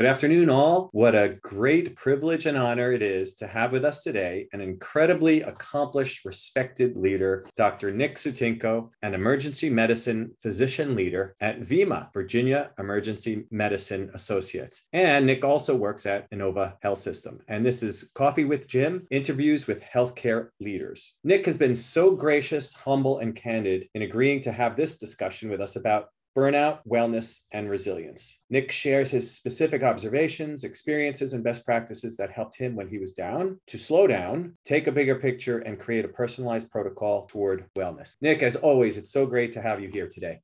Good afternoon, all. What a great privilege and honor it is to have with us today an incredibly accomplished, respected leader, Dr. Nick Sutingco, an emergency medicine physician leader at VEMA, Virginia Emergency Medicine Associates. And Nick also works at Inova Health System. And this is Coffee with Jim, interviews with healthcare leaders. Nick has been so gracious, humble, and candid in agreeing to have this discussion with us about burnout, wellness, and resilience. Nick shares his specific observations, experiences, and best practices that helped him when he was down to slow down, take a bigger picture, and create a personalized protocol toward wellness. Nick, as always, it's so great to have you here today.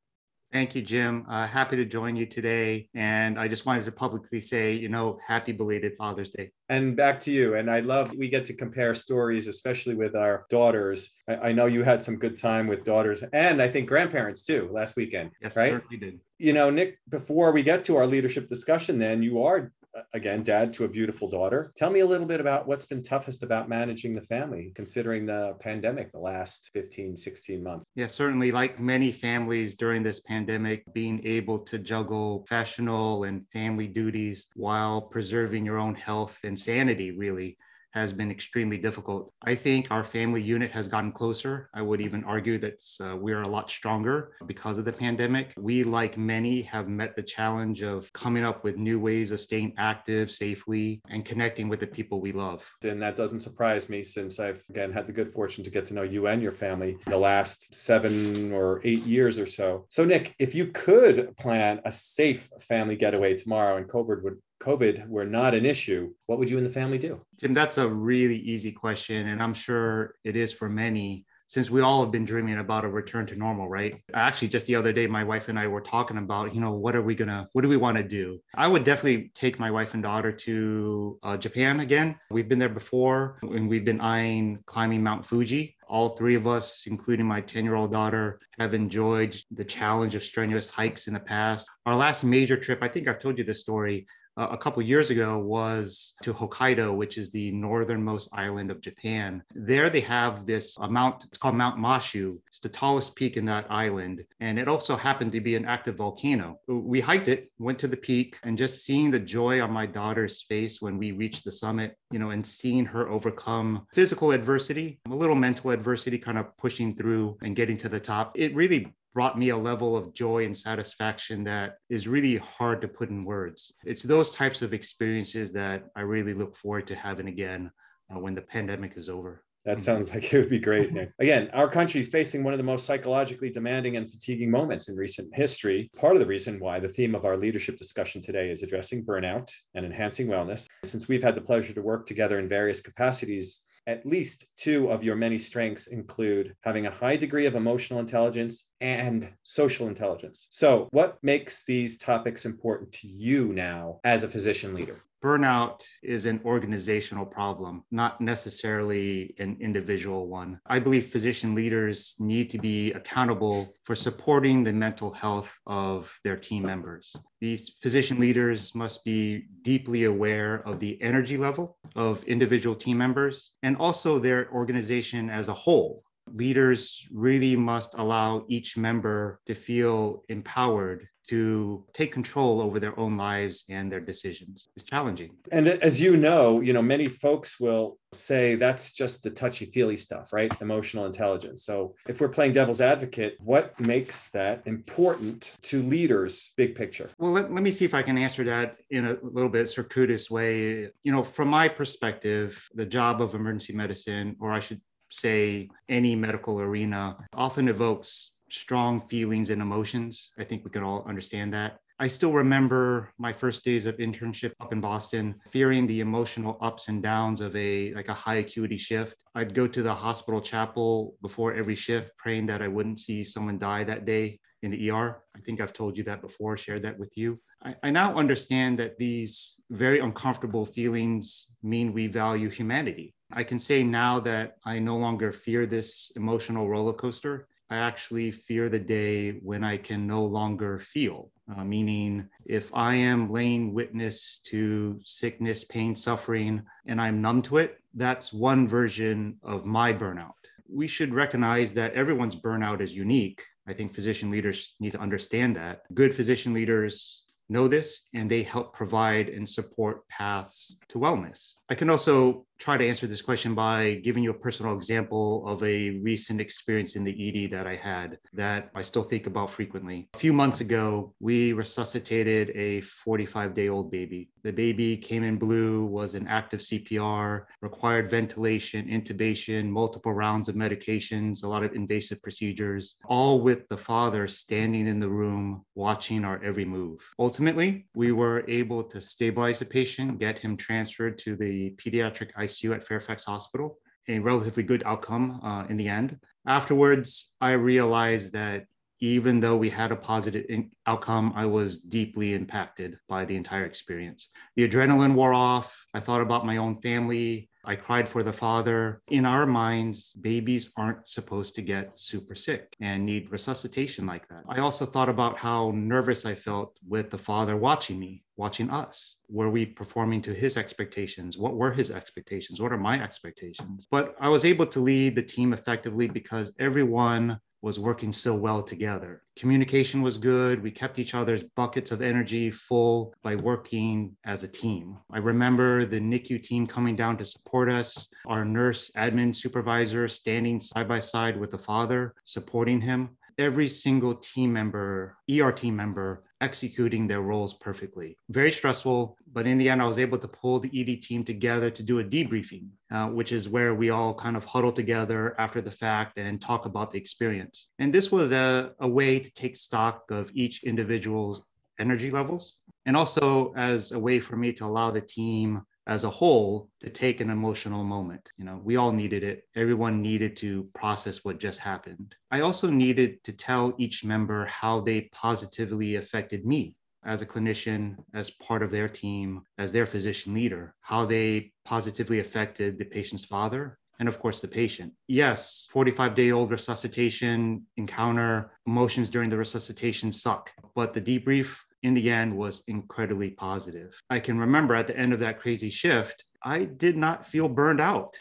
Thank you, Jim. Uh, happy to join you today. And I just wanted to publicly say, you know, happy belated Father's Day. And back to you. And I love we get to compare stories, especially with our daughters. I, I know you had some good time with daughters and I think grandparents too last weekend. Yes, right? certainly did. You know, Nick, before we get to our leadership discussion, then you are again, dad to a beautiful daughter. Tell me a little bit about what's been toughest about managing the family, considering the pandemic the last 15, 16 months. Yeah, certainly. Like many families during this pandemic, being able to juggle professional and family duties while preserving your own health and sanity really has been extremely difficult. I think our family unit has gotten closer. I would even argue that uh, we're a lot stronger because of the pandemic. We, like many, have met the challenge of coming up with new ways of staying active safely and connecting with the people we love. And that doesn't surprise me since I've, again, had the good fortune to get to know you and your family the last seven or eight years or so. So, Nick, if you could plan a safe family getaway tomorrow and COVID would COVID were not an issue, what would you and the family do? Jim, that's a really easy question. And I'm sure it is for many since we all have been dreaming about a return to normal, right? Actually, just the other day, my wife and I were talking about, you know, what are we gonna, what do we want to do? I would definitely take my wife and daughter to uh, Japan again. We've been there before, and we've been eyeing climbing Mount Fuji. All three of us, including my 10 year old daughter, have enjoyed the challenge of strenuous hikes in the past. Our last major trip, I think I've told you this story uh, a couple years ago was to Hokkaido, which is the northernmost island of Japan. There they have this mount, it's called Mount Mashu. It's the tallest peak in that island. And it also happened to be an active volcano. We hiked it, went to the peak, and just seeing the joy on my daughter's face when we reached the summit, you know, and seeing her overcome physical adversity, a little mental adversity, kind of pushing through and getting to the top, it really brought me a level of joy and satisfaction that is really hard to put in words. It's those types of experiences that I really look forward to having again uh, when the pandemic is over. That sounds like it would be great, Nick. Again, our country is facing one of the most psychologically demanding and fatiguing moments in recent history. Part of the reason why the theme of our leadership discussion today is addressing burnout and enhancing wellness. Since we've had the pleasure to work together in various capacities at least two of your many strengths include having a high degree of emotional intelligence and social intelligence. So, what makes these topics important to you now as a physician leader? Burnout is an organizational problem, not necessarily an individual one. I believe physician leaders need to be accountable for supporting the mental health of their team members. These physician leaders must be deeply aware of the energy level of individual team members and also their organization as a whole leaders really must allow each member to feel empowered to take control over their own lives and their decisions. It's challenging. And as you know, you know, many folks will say that's just the touchy-feely stuff, right? Emotional intelligence. So if we're playing devil's advocate, what makes that important to leaders, big picture? Well, let, let me see if I can answer that in a little bit circuitous way. You know, from my perspective, the job of emergency medicine, or I should say any medical arena, often evokes strong feelings and emotions. I think we can all understand that. I still remember my first days of internship up in Boston, fearing the emotional ups and downs of a like a high acuity shift. I'd go to the hospital chapel before every shift, praying that I wouldn't see someone die that day in the ER. I think I've told you that before, shared that with you. I, I now understand that these very uncomfortable feelings mean we value humanity. I can say now that I no longer fear this emotional roller coaster I actually fear the day when I can no longer feel. Uh, meaning, if I am laying witness to sickness, pain, suffering, and I'm numb to it, that's one version of my burnout. We should recognize that everyone's burnout is unique. I think physician leaders need to understand that. Good physician leaders know this and they help provide and support paths to wellness. I can also try to answer this question by giving you a personal example of a recent experience in the ED that I had that I still think about frequently. A few months ago, we resuscitated a 45 day old baby. The baby came in blue, was an active CPR, required ventilation, intubation, multiple rounds of medications, a lot of invasive procedures, all with the father standing in the room watching our every move. Ultimately, we were able to stabilize the patient, get him transferred to the pediatric ICU at Fairfax Hospital, a relatively good outcome uh, in the end. Afterwards, I realized that even though we had a positive in- outcome, I was deeply impacted by the entire experience. The adrenaline wore off. I thought about my own family. I cried for the father. In our minds, babies aren't supposed to get super sick and need resuscitation like that. I also thought about how nervous I felt with the father watching me, watching us. Were we performing to his expectations? What were his expectations? What are my expectations? But I was able to lead the team effectively because everyone was working so well together. Communication was good. We kept each other's buckets of energy full by working as a team. I remember the NICU team coming down to support us, our nurse admin supervisor standing side by side with the father, supporting him every single team member, ER team member, executing their roles perfectly. Very stressful, but in the end, I was able to pull the ED team together to do a debriefing, uh, which is where we all kind of huddle together after the fact and talk about the experience. And this was a, a way to take stock of each individual's energy levels and also as a way for me to allow the team as a whole to take an emotional moment. You know, we all needed it. Everyone needed to process what just happened. I also needed to tell each member how they positively affected me as a clinician, as part of their team, as their physician leader, how they positively affected the patient's father and of course the patient. Yes, 45 day old resuscitation encounter emotions during the resuscitation suck, but the debrief in the end was incredibly positive. I can remember at the end of that crazy shift, I did not feel burned out.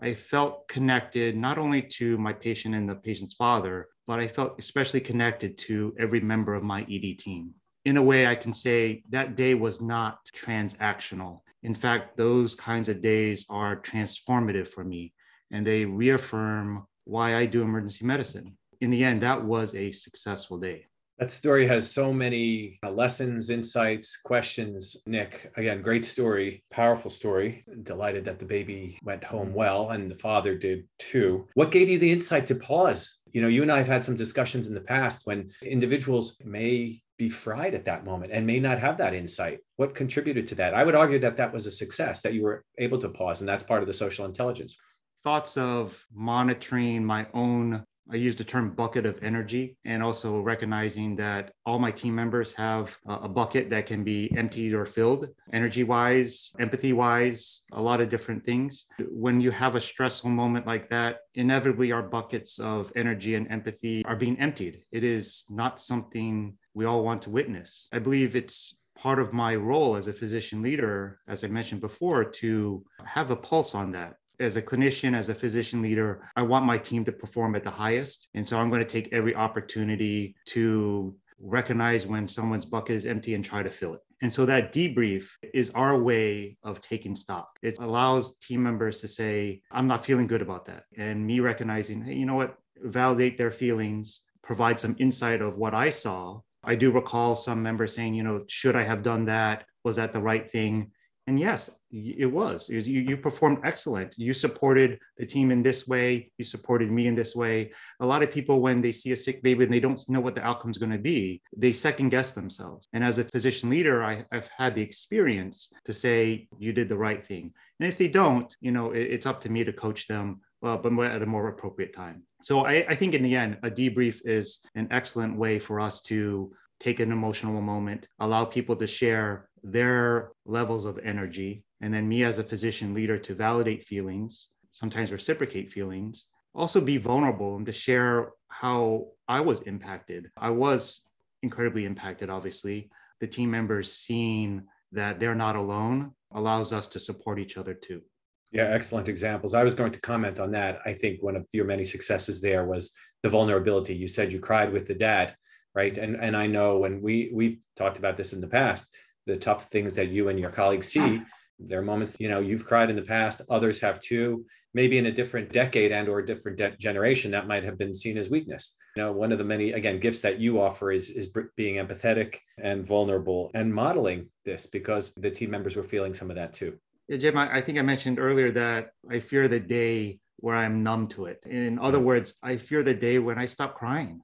I felt connected not only to my patient and the patient's father, but I felt especially connected to every member of my ED team. In a way, I can say that day was not transactional. In fact, those kinds of days are transformative for me and they reaffirm why I do emergency medicine. In the end, that was a successful day. That story has so many uh, lessons, insights, questions. Nick, again, great story, powerful story. Delighted that the baby went home well and the father did too. What gave you the insight to pause? You know, you and I have had some discussions in the past when individuals may be fried at that moment and may not have that insight. What contributed to that? I would argue that that was a success, that you were able to pause, and that's part of the social intelligence thoughts of monitoring my own I use the term bucket of energy and also recognizing that all my team members have a bucket that can be emptied or filled, energy wise, empathy wise, a lot of different things. When you have a stressful moment like that, inevitably our buckets of energy and empathy are being emptied. It is not something we all want to witness. I believe it's part of my role as a physician leader, as I mentioned before, to have a pulse on that as a clinician, as a physician leader, I want my team to perform at the highest. And so I'm going to take every opportunity to recognize when someone's bucket is empty and try to fill it. And so that debrief is our way of taking stock. It allows team members to say, I'm not feeling good about that. And me recognizing, hey, you know what, validate their feelings, provide some insight of what I saw. I do recall some members saying, you know, should I have done that? Was that the right thing? And yes, it was. It was you, you performed excellent. You supported the team in this way. You supported me in this way. A lot of people, when they see a sick baby and they don't know what the outcome is going to be, they second guess themselves. And as a physician leader, I, have had the experience to say, you did the right thing. And if they don't, you know, it, it's up to me to coach them, well, but at a more appropriate time. So I, I think in the end, a debrief is an excellent way for us to take an emotional moment, allow people to share their levels of energy, and then me as a physician leader to validate feelings, sometimes reciprocate feelings, also be vulnerable and to share how I was impacted. I was incredibly impacted, obviously. The team members seeing that they're not alone allows us to support each other too. Yeah, excellent examples. I was going to comment on that. I think one of your many successes there was the vulnerability. You said you cried with the dad right? And and I know when we we've talked about this in the past, the tough things that you and your colleagues see there are moments you know you've cried in the past others have too maybe in a different decade and or a different de- generation that might have been seen as weakness you know one of the many again gifts that you offer is is being empathetic and vulnerable and modeling this because the team members were feeling some of that too yeah, Jim, I, I think I mentioned earlier that I fear the day where I'm numb to it. In other mm. words, I fear the day when I stop crying.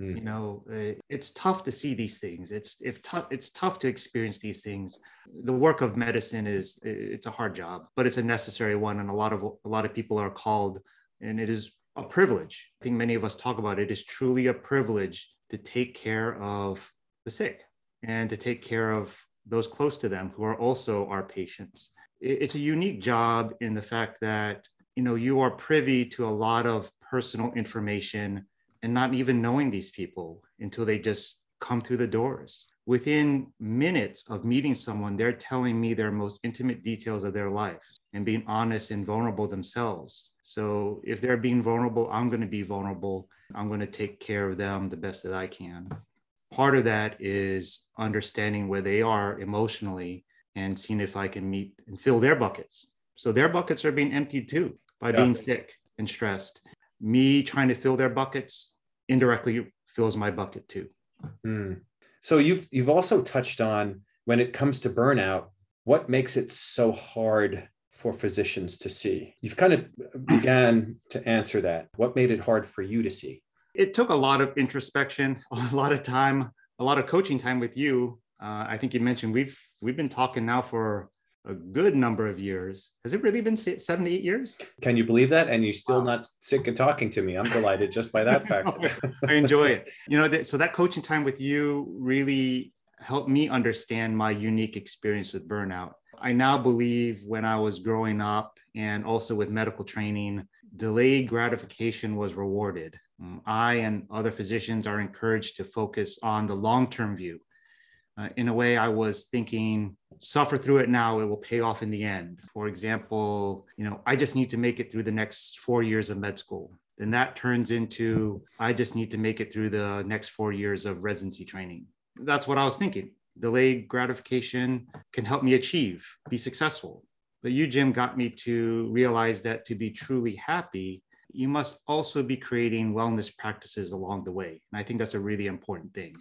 Mm. You know, uh, it's tough to see these things. It's if tough. It's tough to experience these things. The work of medicine is it's a hard job, but it's a necessary one, and a lot of a lot of people are called, and it is a privilege. I think many of us talk about it. It is truly a privilege to take care of the sick and to take care of those close to them who are also our patients. It's a unique job in the fact that you know you are privy to a lot of personal information and not even knowing these people until they just come through the doors. Within minutes of meeting someone, they're telling me their most intimate details of their life and being honest and vulnerable themselves. So if they're being vulnerable, I'm going to be vulnerable. I'm going to take care of them the best that I can. Part of that is understanding where they are emotionally and seeing if I can meet and fill their buckets. So their buckets are being emptied too by yeah. being sick and stressed me trying to fill their buckets indirectly fills my bucket too. Mm. So you've you've also touched on when it comes to burnout, what makes it so hard for physicians to see? You've kind of began to answer that. What made it hard for you to see? It took a lot of introspection, a lot of time, a lot of coaching time with you. Uh, I think you mentioned we've we've been talking now for a good number of years. Has it really been seven to eight years? Can you believe that? And you're still not sick of talking to me. I'm delighted just by that fact. I enjoy it. You know, that, so that coaching time with you really helped me understand my unique experience with burnout. I now believe when I was growing up and also with medical training, delayed gratification was rewarded. Um, I and other physicians are encouraged to focus on the long term view uh, in a way, I was thinking, suffer through it now, it will pay off in the end. For example, you know, I just need to make it through the next four years of med school. Then that turns into, I just need to make it through the next four years of residency training. That's what I was thinking. Delayed gratification can help me achieve, be successful. But you, Jim, got me to realize that to be truly happy, you must also be creating wellness practices along the way. And I think that's a really important thing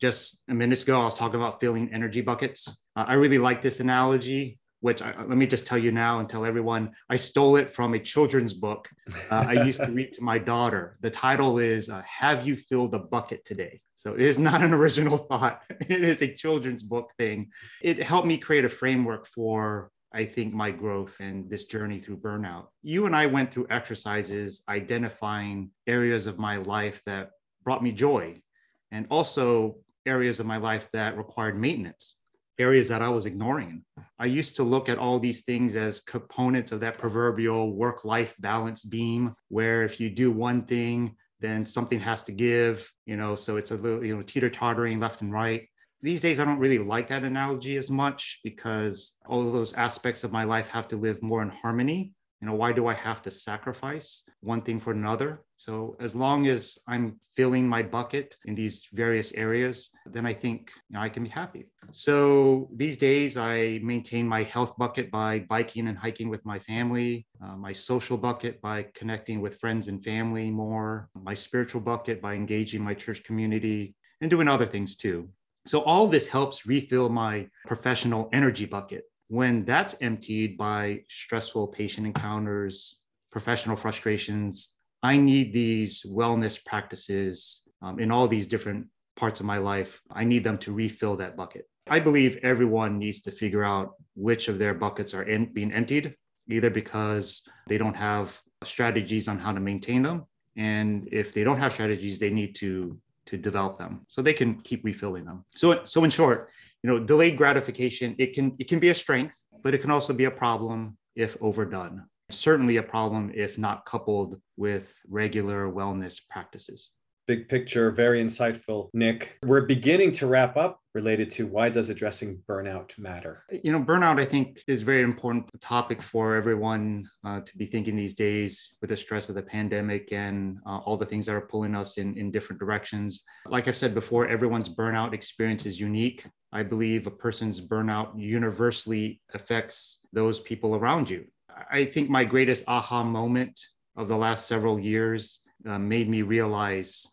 just a minute ago, I was talking about filling energy buckets. Uh, I really like this analogy, which I, let me just tell you now and tell everyone I stole it from a children's book uh, I used to read to my daughter. The title is uh, Have You Filled a Bucket Today? So it is not an original thought, it is a children's book thing. It helped me create a framework for I think my growth and this journey through burnout. You and I went through exercises identifying areas of my life that brought me joy and also areas of my life that required maintenance, areas that I was ignoring. I used to look at all these things as components of that proverbial work life balance beam, where if you do one thing, then something has to give, you know, so it's a little, you know, teeter tottering left and right. These days, I don't really like that analogy as much because all of those aspects of my life have to live more in harmony you know why do i have to sacrifice one thing for another? So as long as i'm filling my bucket in these various areas then i think you know, i can be happy. So these days i maintain my health bucket by biking and hiking with my family uh, my social bucket by connecting with friends and family more my spiritual bucket by engaging my church community and doing other things too. So all this helps refill my professional energy bucket when that's emptied by stressful patient encounters, professional frustrations, I need these wellness practices um, in all these different parts of my life. I need them to refill that bucket. I believe everyone needs to figure out which of their buckets are in, being emptied, either because they don't have strategies on how to maintain them. And if they don't have strategies, they need to to develop them so they can keep refilling them. So, so in short, you know delayed gratification it can it can be a strength but it can also be a problem if overdone. Certainly a problem if not coupled with regular wellness practices big picture, very insightful, Nick. We're beginning to wrap up related to why does addressing burnout matter? You know, burnout, I think, is very important topic for everyone uh, to be thinking these days with the stress of the pandemic and uh, all the things that are pulling us in, in different directions. Like I've said before, everyone's burnout experience is unique. I believe a person's burnout universally affects those people around you. I think my greatest aha moment of the last several years uh, made me realize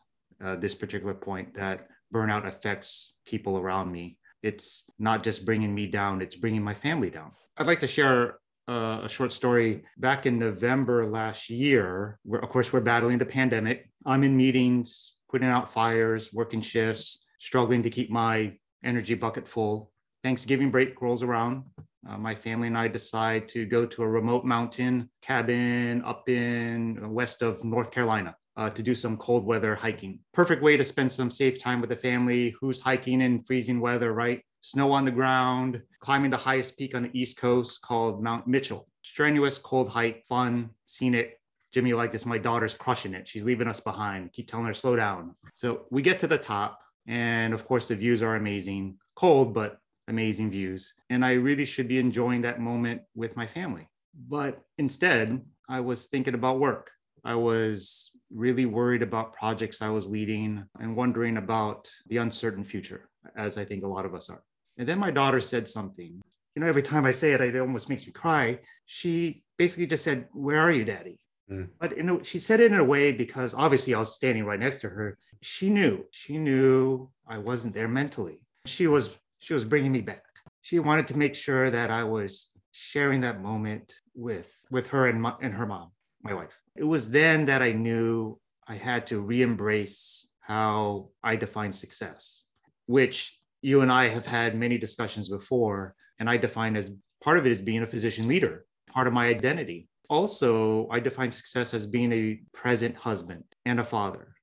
uh, this particular point that burnout affects people around me. It's not just bringing me down, it's bringing my family down. I'd like to share uh, a short story. Back in November last year, of course, we're battling the pandemic. I'm in meetings, putting out fires, working shifts, struggling to keep my energy bucket full. Thanksgiving break rolls around. Uh, my family and I decide to go to a remote mountain cabin up in west of North Carolina uh, to do some cold weather hiking. Perfect way to spend some safe time with the family who's hiking in freezing weather, right? Snow on the ground, climbing the highest peak on the East Coast called Mount Mitchell. Strenuous, cold hike, fun, seen it. Jimmy, like this? My daughter's crushing it. She's leaving us behind. Keep telling her, slow down. So we get to the top, and of course, the views are amazing. Cold, but amazing views. And I really should be enjoying that moment with my family. But instead, I was thinking about work. I was really worried about projects I was leading and wondering about the uncertain future, as I think a lot of us are. And then my daughter said something. You know, every time I say it, it almost makes me cry. She basically just said, Where are you, daddy? Mm. But you know, she said it in a way because obviously I was standing right next to her. She knew, she knew I wasn't there mentally. She was, she was bringing me back. She wanted to make sure that I was sharing that moment with, with her and, my, and her mom my wife. It was then that I knew I had to re embrace how I define success, which you and I have had many discussions before. And I define as part of it as being a physician leader, part of my identity. Also, I define success as being a present husband and a father,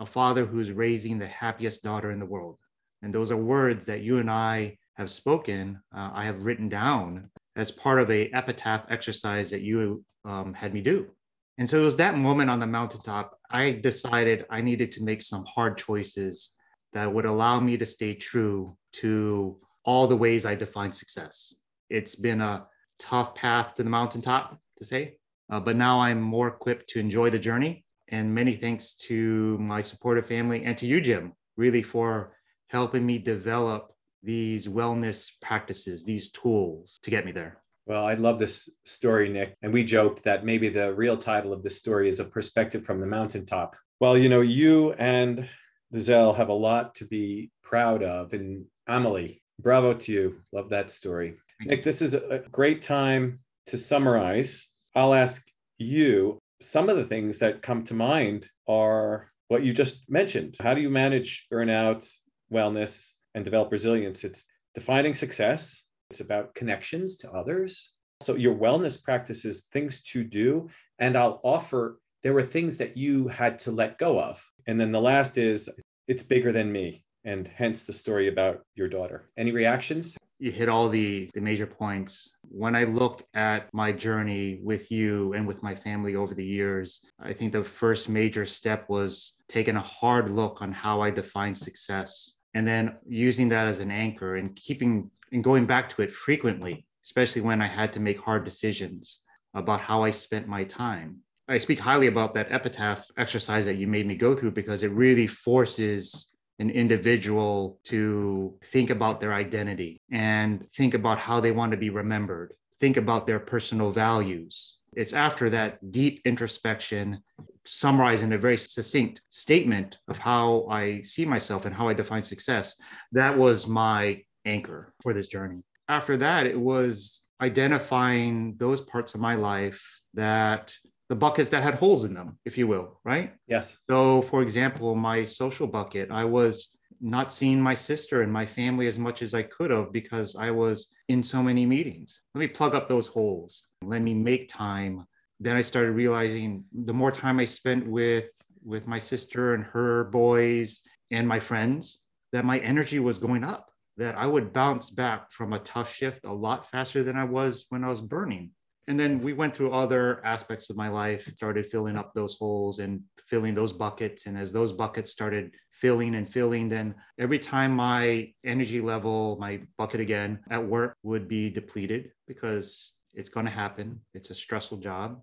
a father who's raising the happiest daughter in the world. And those are words that you and I have spoken, uh, I have written down as part of a epitaph exercise that you um, had me do. And so it was that moment on the mountaintop, I decided I needed to make some hard choices that would allow me to stay true to all the ways I define success. It's been a tough path to the mountaintop, to say, uh, but now I'm more equipped to enjoy the journey. And many thanks to my supportive family and to you, Jim, really for helping me develop these wellness practices, these tools to get me there. Well, I love this story, Nick. And we joked that maybe the real title of this story is A Perspective from the Mountaintop. Well, you know, you and Giselle have a lot to be proud of. And Amelie, bravo to you. Love that story. Nick, this is a great time to summarize. I'll ask you some of the things that come to mind are what you just mentioned. How do you manage burnout, wellness, and develop resilience? It's defining success, it's about connections to others. So your wellness practices, things to do. And I'll offer there were things that you had to let go of. And then the last is it's bigger than me. And hence the story about your daughter. Any reactions? You hit all the, the major points. When I look at my journey with you and with my family over the years, I think the first major step was taking a hard look on how I define success and then using that as an anchor and keeping and going back to it frequently, especially when I had to make hard decisions about how I spent my time. I speak highly about that epitaph exercise that you made me go through because it really forces an individual to think about their identity and think about how they want to be remembered, think about their personal values. It's after that deep introspection, summarizing a very succinct statement of how I see myself and how I define success. That was my anchor for this journey. After that, it was identifying those parts of my life that the buckets that had holes in them, if you will, right? Yes. So, for example, my social bucket, I was not seeing my sister and my family as much as I could have because I was in so many meetings. Let me plug up those holes. Let me make time. Then I started realizing the more time I spent with with my sister and her boys and my friends that my energy was going up that I would bounce back from a tough shift a lot faster than I was when I was burning. And then we went through other aspects of my life, started filling up those holes and filling those buckets. And as those buckets started filling and filling, then every time my energy level, my bucket again at work would be depleted because it's going to happen. It's a stressful job.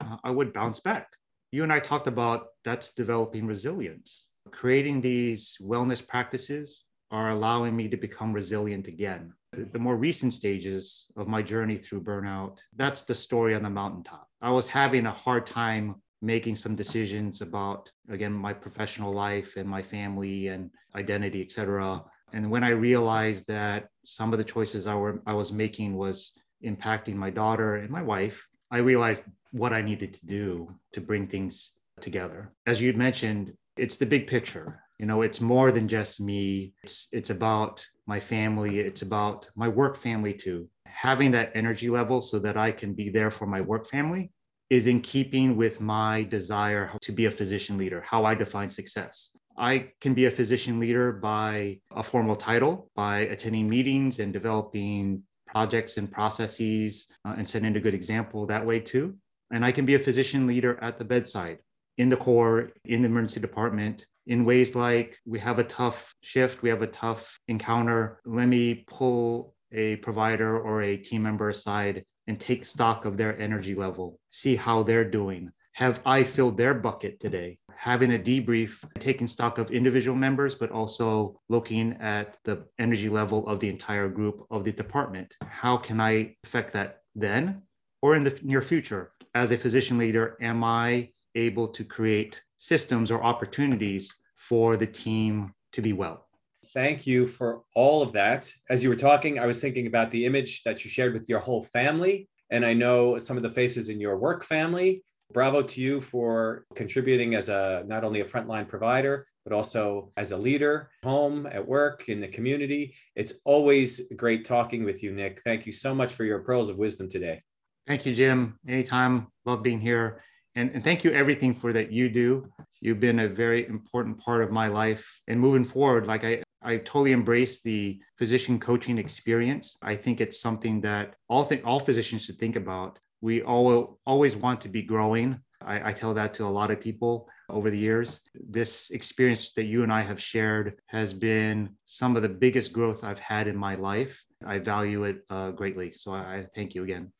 Uh, I would bounce back. You and I talked about that's developing resilience. Creating these wellness practices are allowing me to become resilient again the more recent stages of my journey through burnout, that's the story on the mountaintop. I was having a hard time making some decisions about, again, my professional life and my family and identity, et cetera. And when I realized that some of the choices I, were, I was making was impacting my daughter and my wife, I realized what I needed to do to bring things together. As you mentioned, it's the big picture you know it's more than just me. It's it's about my family. It's about my work family too. Having that energy level so that i can be there for my work family is in keeping with my desire to be a physician leader how i define success. I can be a physician leader by a formal title by attending meetings and developing projects and processes uh, and setting a good example that way too. And i can be a physician leader at the bedside in the core, in the emergency department, in ways like we have a tough shift, we have a tough encounter. Let me pull a provider or a team member aside and take stock of their energy level, see how they're doing. Have I filled their bucket today? Having a debrief, taking stock of individual members, but also looking at the energy level of the entire group of the department. How can I affect that then or in the near future? As a physician leader, am I able to create systems or opportunities for the team to be well. Thank you for all of that. As you were talking, I was thinking about the image that you shared with your whole family. And I know some of the faces in your work family. Bravo to you for contributing as a not only a frontline provider, but also as a leader, home, at work, in the community. It's always great talking with you, Nick. Thank you so much for your pearls of wisdom today. Thank you, Jim. Anytime. Love being here. And, and thank you everything for that you do. You've been a very important part of my life. And moving forward, like I, I totally embrace the physician coaching experience. I think it's something that all th- all physicians should think about. We all always want to be growing. I, I tell that to a lot of people over the years. This experience that you and I have shared has been some of the biggest growth I've had in my life. I value it uh, greatly. So I, I thank you again.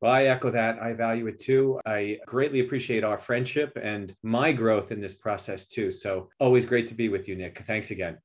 Well, I echo that. I value it too. I greatly appreciate our friendship and my growth in this process too. So always great to be with you, Nick. Thanks again.